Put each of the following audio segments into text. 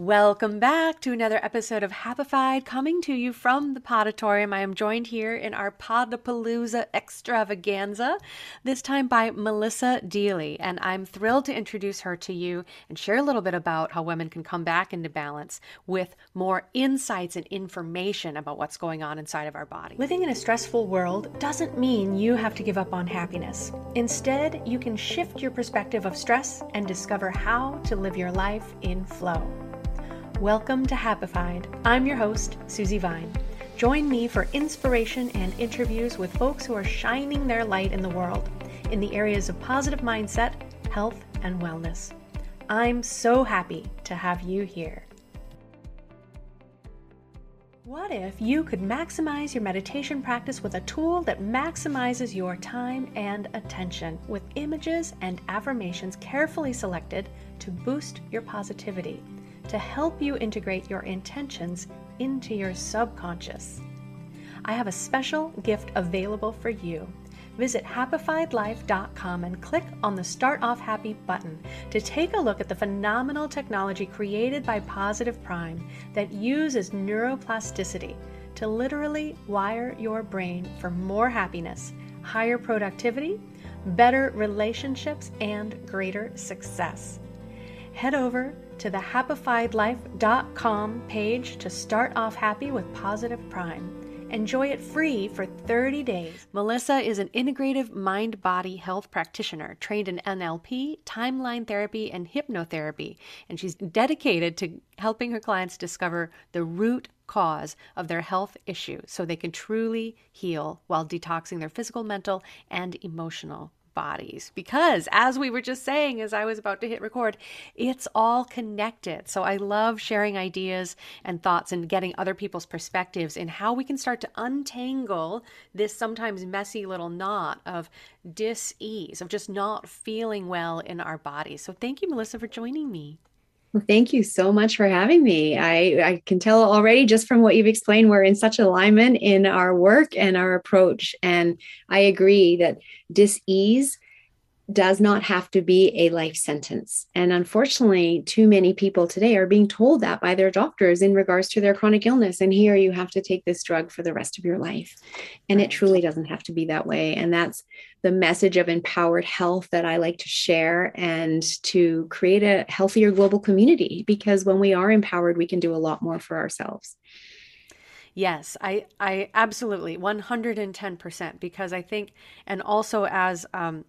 Welcome back to another episode of Happified, coming to you from the Podatorium. I am joined here in our Podapalooza extravaganza, this time by Melissa Deally, and I'm thrilled to introduce her to you and share a little bit about how women can come back into balance with more insights and information about what's going on inside of our body. Living in a stressful world doesn't mean you have to give up on happiness. Instead, you can shift your perspective of stress and discover how to live your life in flow. Welcome to Happified. I'm your host, Susie Vine. Join me for inspiration and interviews with folks who are shining their light in the world in the areas of positive mindset, health, and wellness. I'm so happy to have you here. What if you could maximize your meditation practice with a tool that maximizes your time and attention with images and affirmations carefully selected to boost your positivity? To help you integrate your intentions into your subconscious. I have a special gift available for you. Visit happifiedlife.com and click on the Start Off Happy button to take a look at the phenomenal technology created by Positive Prime that uses neuroplasticity to literally wire your brain for more happiness, higher productivity, better relationships, and greater success. Head over to the happifiedlife.com page to start off happy with Positive Prime. Enjoy it free for 30 days. Melissa is an integrative mind body health practitioner trained in NLP, timeline therapy, and hypnotherapy, and she's dedicated to helping her clients discover the root cause of their health issue so they can truly heal while detoxing their physical, mental, and emotional bodies. Because as we were just saying as I was about to hit record it's all connected. So I love sharing ideas and thoughts and getting other people's perspectives in how we can start to untangle this sometimes messy little knot of dis-ease of just not feeling well in our bodies. So thank you Melissa for joining me well, thank you so much for having me. I, I can tell already just from what you've explained, we're in such alignment in our work and our approach. And I agree that dis-ease does not have to be a life sentence. And unfortunately, too many people today are being told that by their doctors in regards to their chronic illness. And here you have to take this drug for the rest of your life. And it truly doesn't have to be that way. And that's the message of empowered health that I like to share and to create a healthier global community. Because when we are empowered, we can do a lot more for ourselves. Yes, I, I absolutely 110% because I think, and also as, um,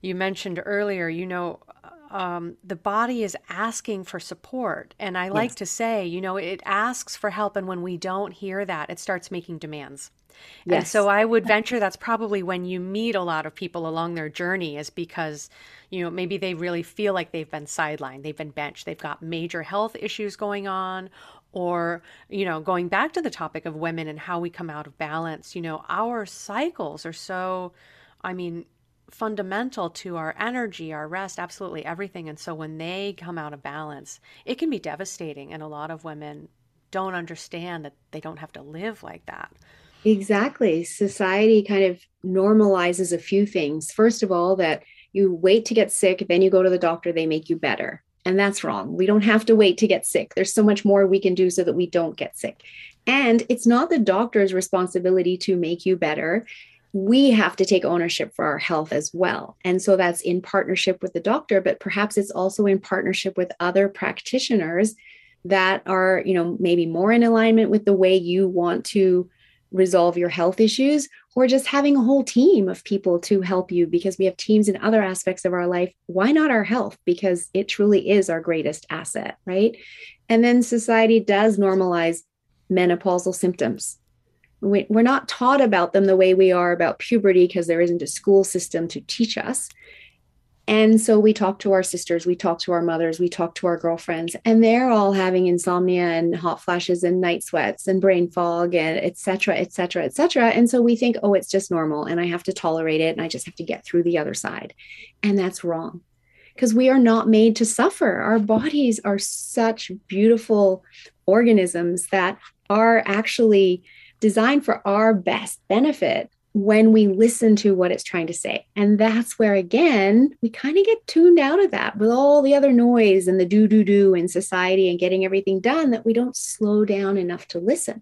you mentioned earlier, you know, um, the body is asking for support. And I like yes. to say, you know, it asks for help. And when we don't hear that, it starts making demands. Yes. And so I would venture that's probably when you meet a lot of people along their journey, is because, you know, maybe they really feel like they've been sidelined, they've been benched, they've got major health issues going on. Or, you know, going back to the topic of women and how we come out of balance, you know, our cycles are so, I mean, fundamental to our energy, our rest, absolutely everything. And so when they come out of balance, it can be devastating. And a lot of women don't understand that they don't have to live like that. Exactly. Society kind of normalizes a few things. First of all, that you wait to get sick, then you go to the doctor, they make you better. And that's wrong. We don't have to wait to get sick. There's so much more we can do so that we don't get sick. And it's not the doctor's responsibility to make you better we have to take ownership for our health as well. And so that's in partnership with the doctor, but perhaps it's also in partnership with other practitioners that are, you know, maybe more in alignment with the way you want to resolve your health issues or just having a whole team of people to help you because we have teams in other aspects of our life. Why not our health? Because it truly is our greatest asset, right? And then society does normalize menopausal symptoms we, we're not taught about them the way we are about puberty because there isn't a school system to teach us. And so we talk to our sisters, we talk to our mothers, we talk to our girlfriends, and they're all having insomnia and hot flashes and night sweats and brain fog and et cetera, et cetera, et cetera. And so we think, oh, it's just normal and I have to tolerate it and I just have to get through the other side. And that's wrong because we are not made to suffer. Our bodies are such beautiful organisms that are actually designed for our best benefit, when we listen to what it's trying to say. And that's where, again, we kind of get tuned out of that with all the other noise and the do, do, do in society and getting everything done that we don't slow down enough to listen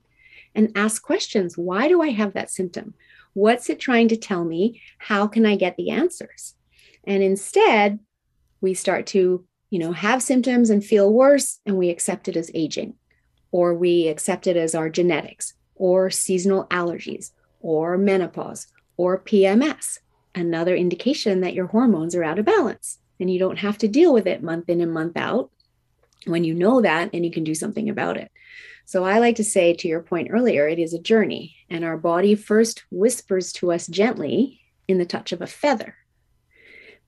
and ask questions. Why do I have that symptom? What's it trying to tell me? How can I get the answers? And instead, we start to, you know, have symptoms and feel worse, and we accept it as aging, or we accept it as our genetics, or seasonal allergies, or menopause or PMS, another indication that your hormones are out of balance. And you don't have to deal with it month in and month out when you know that and you can do something about it. So I like to say, to your point earlier, it is a journey, and our body first whispers to us gently in the touch of a feather.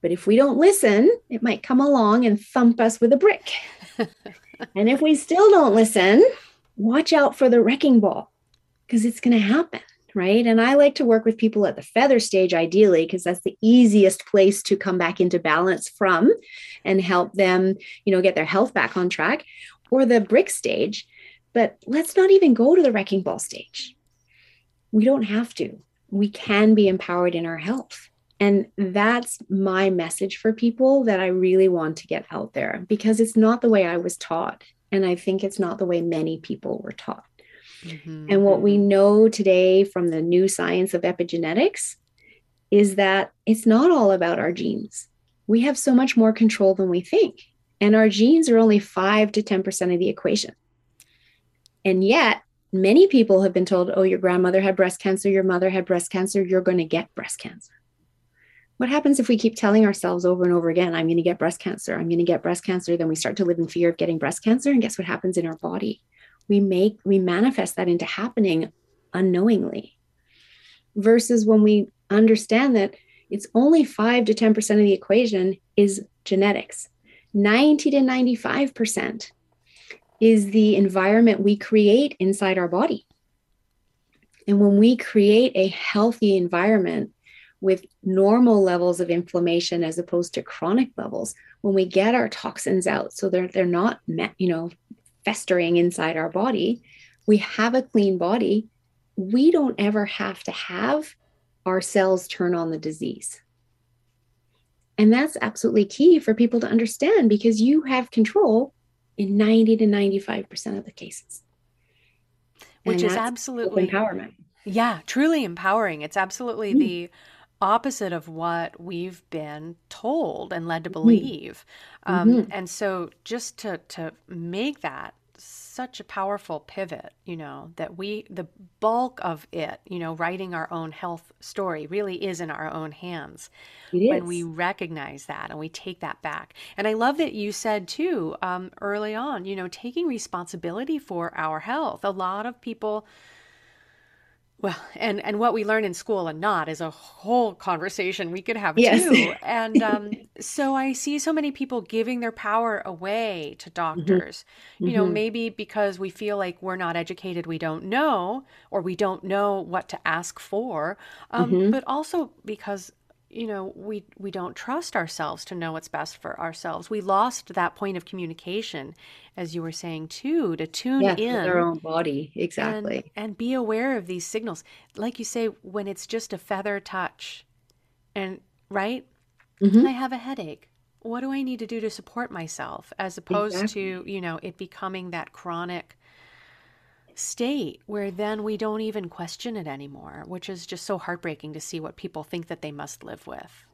But if we don't listen, it might come along and thump us with a brick. and if we still don't listen, watch out for the wrecking ball because it's going to happen right? And I like to work with people at the feather stage ideally because that's the easiest place to come back into balance from and help them, you know, get their health back on track or the brick stage. But let's not even go to the wrecking ball stage. We don't have to. We can be empowered in our health. And that's my message for people that I really want to get out there because it's not the way I was taught. And I think it's not the way many people were taught. Mm-hmm. And what we mm-hmm. know today from the new science of epigenetics is that it's not all about our genes. We have so much more control than we think. And our genes are only 5 to 10% of the equation. And yet, many people have been told, oh, your grandmother had breast cancer, your mother had breast cancer, you're going to get breast cancer. What happens if we keep telling ourselves over and over again, I'm going to get breast cancer, I'm going to get breast cancer? Then we start to live in fear of getting breast cancer. And guess what happens in our body? We make we manifest that into happening unknowingly versus when we understand that it's only 5 to 10% of the equation is genetics. 90 to 95% is the environment we create inside our body. And when we create a healthy environment with normal levels of inflammation as opposed to chronic levels when we get our toxins out so they're they're not you know festering inside our body, we have a clean body, we don't ever have to have our cells turn on the disease. And that's absolutely key for people to understand because you have control in 90 to 95% of the cases. Which is absolutely empowerment. Yeah, truly empowering. It's absolutely mm. the opposite of what we've been told and led to mm-hmm. believe. Mm-hmm. Um, mm-hmm. And so, just to to make that such a powerful pivot, you know, that we the bulk of it, you know, writing our own health story really is in our own hands when we recognize that and we take that back. And I love that you said too um, early on, you know, taking responsibility for our health. A lot of people well, and and what we learn in school and not is a whole conversation we could have yes. too. And um, so I see so many people giving their power away to mm-hmm. doctors. Mm-hmm. You know, mm-hmm. maybe because we feel like we're not educated, we don't know, or we don't know what to ask for. Um, mm-hmm. But also because you know we we don't trust ourselves to know what's best for ourselves. We lost that point of communication as you were saying too to tune yes, in our own body. Exactly. and, and be aware of these signals. Like you say when it's just a feather touch and right? Mm-hmm. i have a headache. What do i need to do to support myself? As opposed exactly. to you know it becoming that chronic state where then we don't even question it anymore, which is just so heartbreaking to see what people think that they must live with.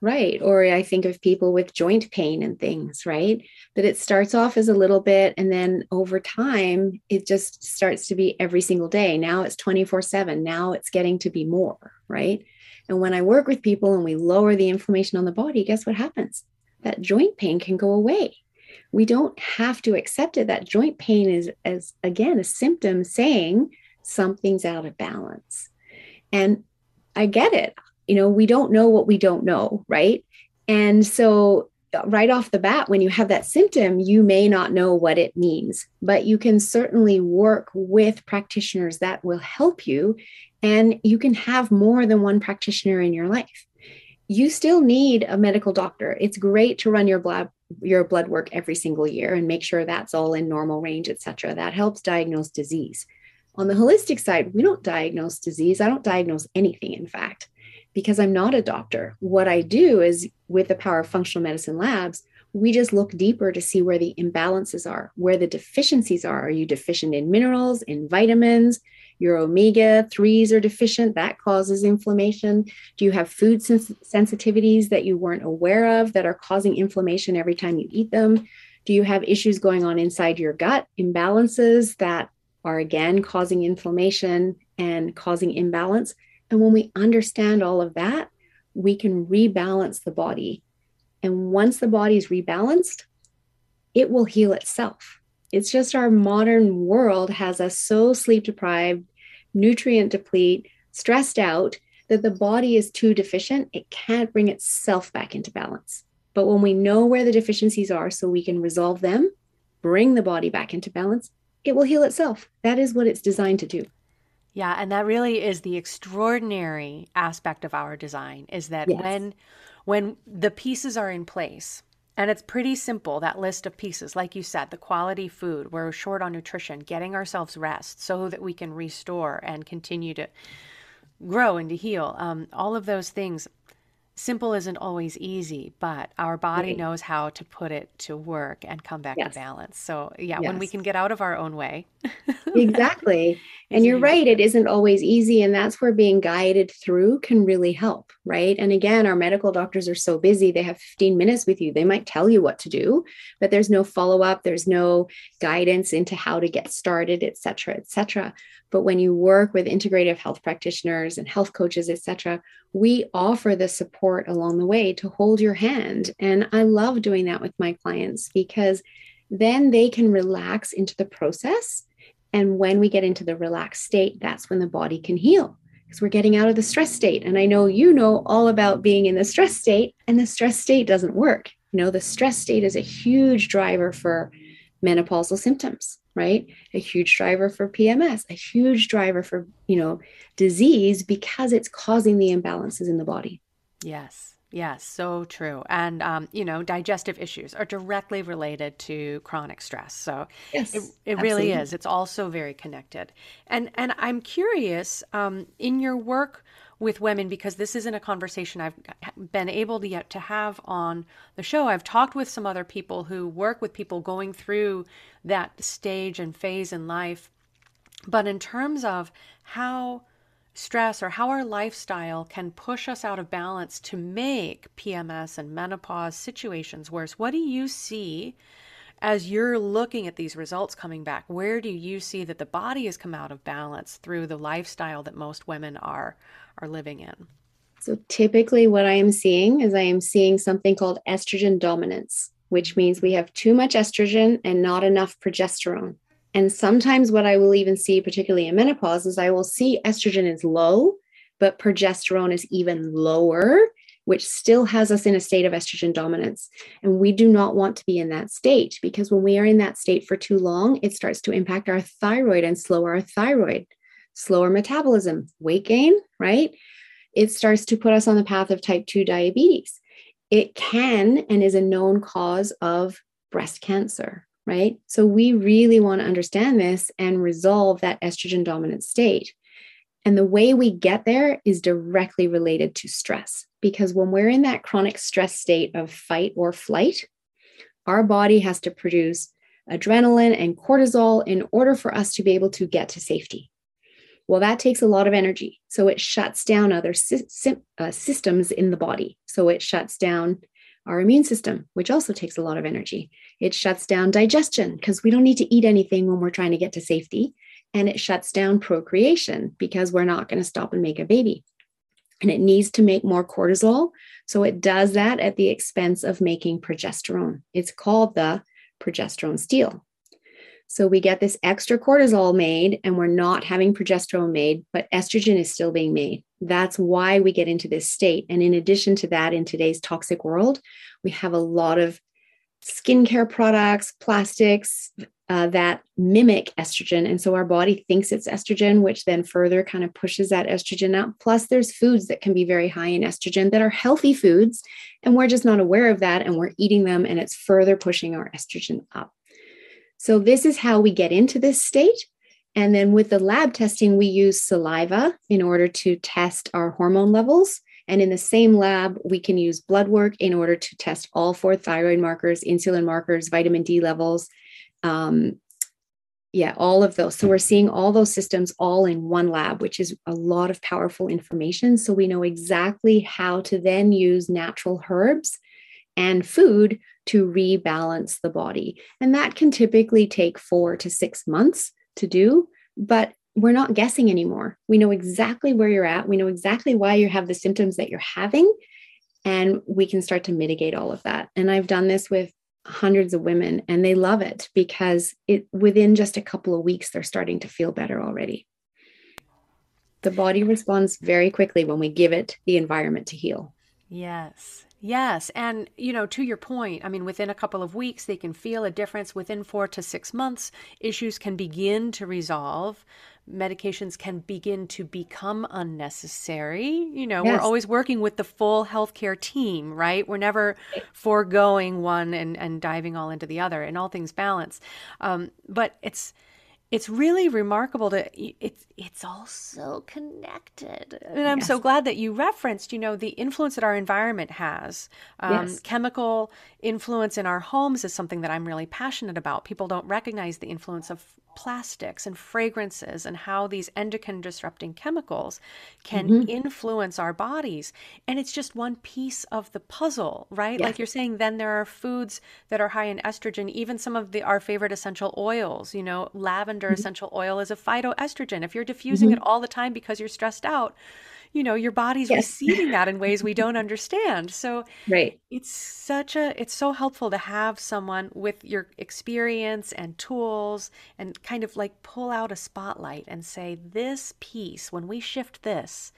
Right. Or I think of people with joint pain and things, right? That it starts off as a little bit and then over time it just starts to be every single day. Now it's 24 7. Now it's getting to be more, right? And when I work with people and we lower the inflammation on the body, guess what happens? That joint pain can go away we don't have to accept it. That joint pain is, as again, a symptom saying something's out of balance. And I get it. You know, we don't know what we don't know, right? And so, uh, right off the bat, when you have that symptom, you may not know what it means, but you can certainly work with practitioners that will help you. And you can have more than one practitioner in your life. You still need a medical doctor. It's great to run your blood your blood work every single year and make sure that's all in normal range, et cetera. That helps diagnose disease. On the holistic side, we don't diagnose disease. I don't diagnose anything, in fact, because I'm not a doctor. What I do is with the power of functional medicine labs, we just look deeper to see where the imbalances are, where the deficiencies are. Are you deficient in minerals, in vitamins? Your omega 3s are deficient, that causes inflammation. Do you have food sens- sensitivities that you weren't aware of that are causing inflammation every time you eat them? Do you have issues going on inside your gut, imbalances that are again causing inflammation and causing imbalance? And when we understand all of that, we can rebalance the body. And once the body is rebalanced, it will heal itself. It's just our modern world has us so sleep deprived, nutrient deplete, stressed out that the body is too deficient. It can't bring itself back into balance. But when we know where the deficiencies are so we can resolve them, bring the body back into balance, it will heal itself. That is what it's designed to do. Yeah, and that really is the extraordinary aspect of our design is that yes. when when the pieces are in place, and it's pretty simple that list of pieces. Like you said the quality food we're short on nutrition getting ourselves rest so that we can restore and continue to grow and to heal. Um, all of those things simple isn't always easy, but our body right. knows how to put it to work and come back yes. to balance. So, yeah, yes. when we can get out of our own way. exactly. And you're right, it isn't always easy. And that's where being guided through can really help, right? And again, our medical doctors are so busy, they have 15 minutes with you. They might tell you what to do, but there's no follow up, there's no guidance into how to get started, et cetera, et cetera. But when you work with integrative health practitioners and health coaches, et cetera, we offer the support along the way to hold your hand. And I love doing that with my clients because then they can relax into the process. And when we get into the relaxed state, that's when the body can heal because we're getting out of the stress state. And I know you know all about being in the stress state, and the stress state doesn't work. You know, the stress state is a huge driver for menopausal symptoms right a huge driver for pms a huge driver for you know disease because it's causing the imbalances in the body yes Yes, so true. And, um, you know, digestive issues are directly related to chronic stress. So yes, it, it really is. It's also very connected. And, and I'm curious um, in your work with women because this isn't a conversation I've been able to yet to have on the show. I've talked with some other people who work with people going through that stage and phase in life. But in terms of how stress or how our lifestyle can push us out of balance to make PMS and menopause situations worse, what do you see as you're looking at these results coming back? Where do you see that the body has come out of balance through the lifestyle that most women are are living in? So typically what I am seeing is I am seeing something called estrogen dominance, which means we have too much estrogen and not enough progesterone. And sometimes what I will even see, particularly in menopause, is I will see estrogen is low, but progesterone is even lower, which still has us in a state of estrogen dominance. And we do not want to be in that state because when we are in that state for too long, it starts to impact our thyroid and slow our thyroid slower metabolism, weight gain, right? It starts to put us on the path of type 2 diabetes. It can and is a known cause of breast cancer, right? So we really want to understand this and resolve that estrogen dominant state. And the way we get there is directly related to stress because when we're in that chronic stress state of fight or flight, our body has to produce adrenaline and cortisol in order for us to be able to get to safety. Well, that takes a lot of energy. So it shuts down other sy- uh, systems in the body. So it shuts down our immune system, which also takes a lot of energy. It shuts down digestion because we don't need to eat anything when we're trying to get to safety. And it shuts down procreation because we're not going to stop and make a baby. And it needs to make more cortisol. So it does that at the expense of making progesterone. It's called the progesterone steal. So we get this extra cortisol made and we're not having progesterone made, but estrogen is still being made. That's why we get into this state. And in addition to that, in today's toxic world, we have a lot of skincare products, plastics uh, that mimic estrogen. And so our body thinks it's estrogen, which then further kind of pushes that estrogen out. Plus, there's foods that can be very high in estrogen that are healthy foods. And we're just not aware of that. And we're eating them, and it's further pushing our estrogen up. So, this is how we get into this state. And then with the lab testing, we use saliva in order to test our hormone levels. And in the same lab, we can use blood work in order to test all four thyroid markers, insulin markers, vitamin D levels. Um, yeah, all of those. So we're seeing all those systems all in one lab, which is a lot of powerful information. So we know exactly how to then use natural herbs and food to rebalance the body. And that can typically take four to six months to do, but we're not guessing anymore. We know exactly where you're at. We know exactly why you have the symptoms that you're having. And we can start to mitigate all of that. And I've done this with hundreds of women and they love it because it within just a couple of weeks they're starting to feel better already. The body responds very quickly when we give it the environment to heal. Yes. Yes. And, you know, to your point, I mean, within a couple of weeks, they can feel a difference. Within four to six months, issues can begin to resolve. Medications can begin to become unnecessary. You know, yes. we're always working with the full healthcare team, right? We're never foregoing one and, and diving all into the other, and all things balance. Um, but it's, it's really remarkable to it's it's all so connected and i'm yes. so glad that you referenced you know the influence that our environment has um, yes. chemical influence in our homes is something that i'm really passionate about people don't recognize the influence of plastics and fragrances and how these endocrine disrupting chemicals can mm-hmm. influence our bodies. And it's just one piece of the puzzle, right? Like you're saying, then there are foods that are high in estrogen, even some of the our favorite essential oils, you know, lavender mm-hmm. essential oil is a phytoestrogen. If you're diffusing mm-hmm. it all the time because you're stressed out, you know your body's yes. receiving that in ways we don't understand so right it's such a it's so helpful to have someone with your experience and tools and kind of like pull out a spotlight and say this piece when we shift this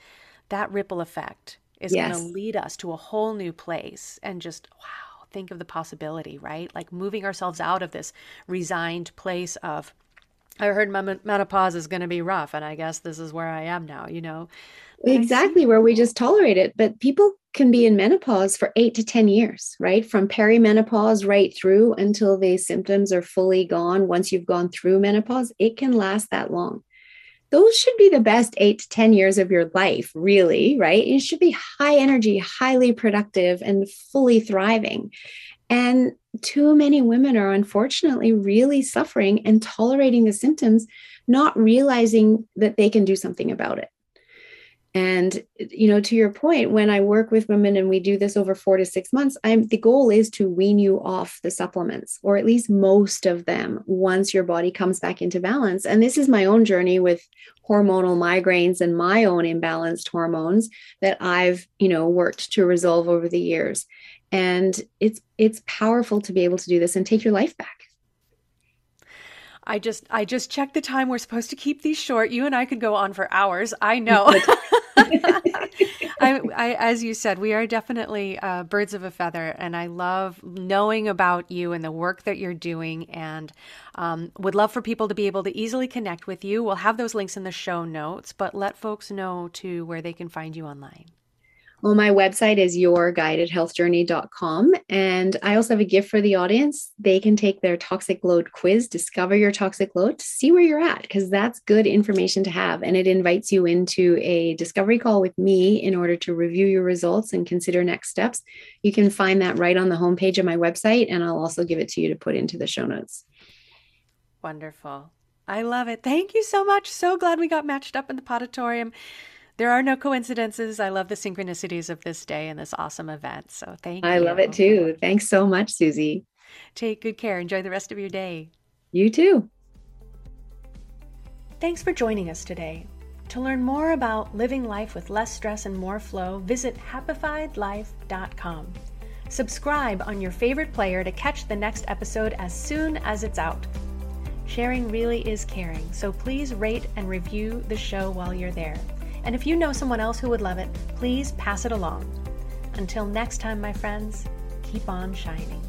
that ripple effect is yes. going to lead us to a whole new place and just wow think of the possibility right like moving ourselves out of this resigned place of I heard my menopause is going to be rough, and I guess this is where I am now, you know? Exactly, where we just tolerate it. But people can be in menopause for eight to 10 years, right? From perimenopause right through until the symptoms are fully gone. Once you've gone through menopause, it can last that long. Those should be the best eight to 10 years of your life, really, right? You should be high energy, highly productive, and fully thriving. And too many women are unfortunately really suffering and tolerating the symptoms, not realizing that they can do something about it. And you know, to your point, when I work with women and we do this over four to six months, I'm the goal is to wean you off the supplements, or at least most of them, once your body comes back into balance. And this is my own journey with hormonal migraines and my own imbalanced hormones that I've, you know, worked to resolve over the years and it's it's powerful to be able to do this and take your life back I just I just checked the time. We're supposed to keep these short. You and I could go on for hours. I know. I, I, as you said, we are definitely uh, birds of a feather, and I love knowing about you and the work that you're doing, and um, would love for people to be able to easily connect with you. We'll have those links in the show notes, but let folks know to where they can find you online. Well, my website is yourguidedhealthjourney.com. And I also have a gift for the audience. They can take their toxic load quiz, discover your toxic load to see where you're at, because that's good information to have. And it invites you into a discovery call with me in order to review your results and consider next steps. You can find that right on the homepage of my website. And I'll also give it to you to put into the show notes. Wonderful. I love it. Thank you so much. So glad we got matched up in the podatorium there are no coincidences. I love the synchronicities of this day and this awesome event. So thank I you. I love it too. Thanks so much, Susie. Take good care. Enjoy the rest of your day. You too. Thanks for joining us today. To learn more about living life with less stress and more flow, visit happifiedlife.com. Subscribe on your favorite player to catch the next episode as soon as it's out. Sharing really is caring, so please rate and review the show while you're there. And if you know someone else who would love it, please pass it along. Until next time, my friends, keep on shining.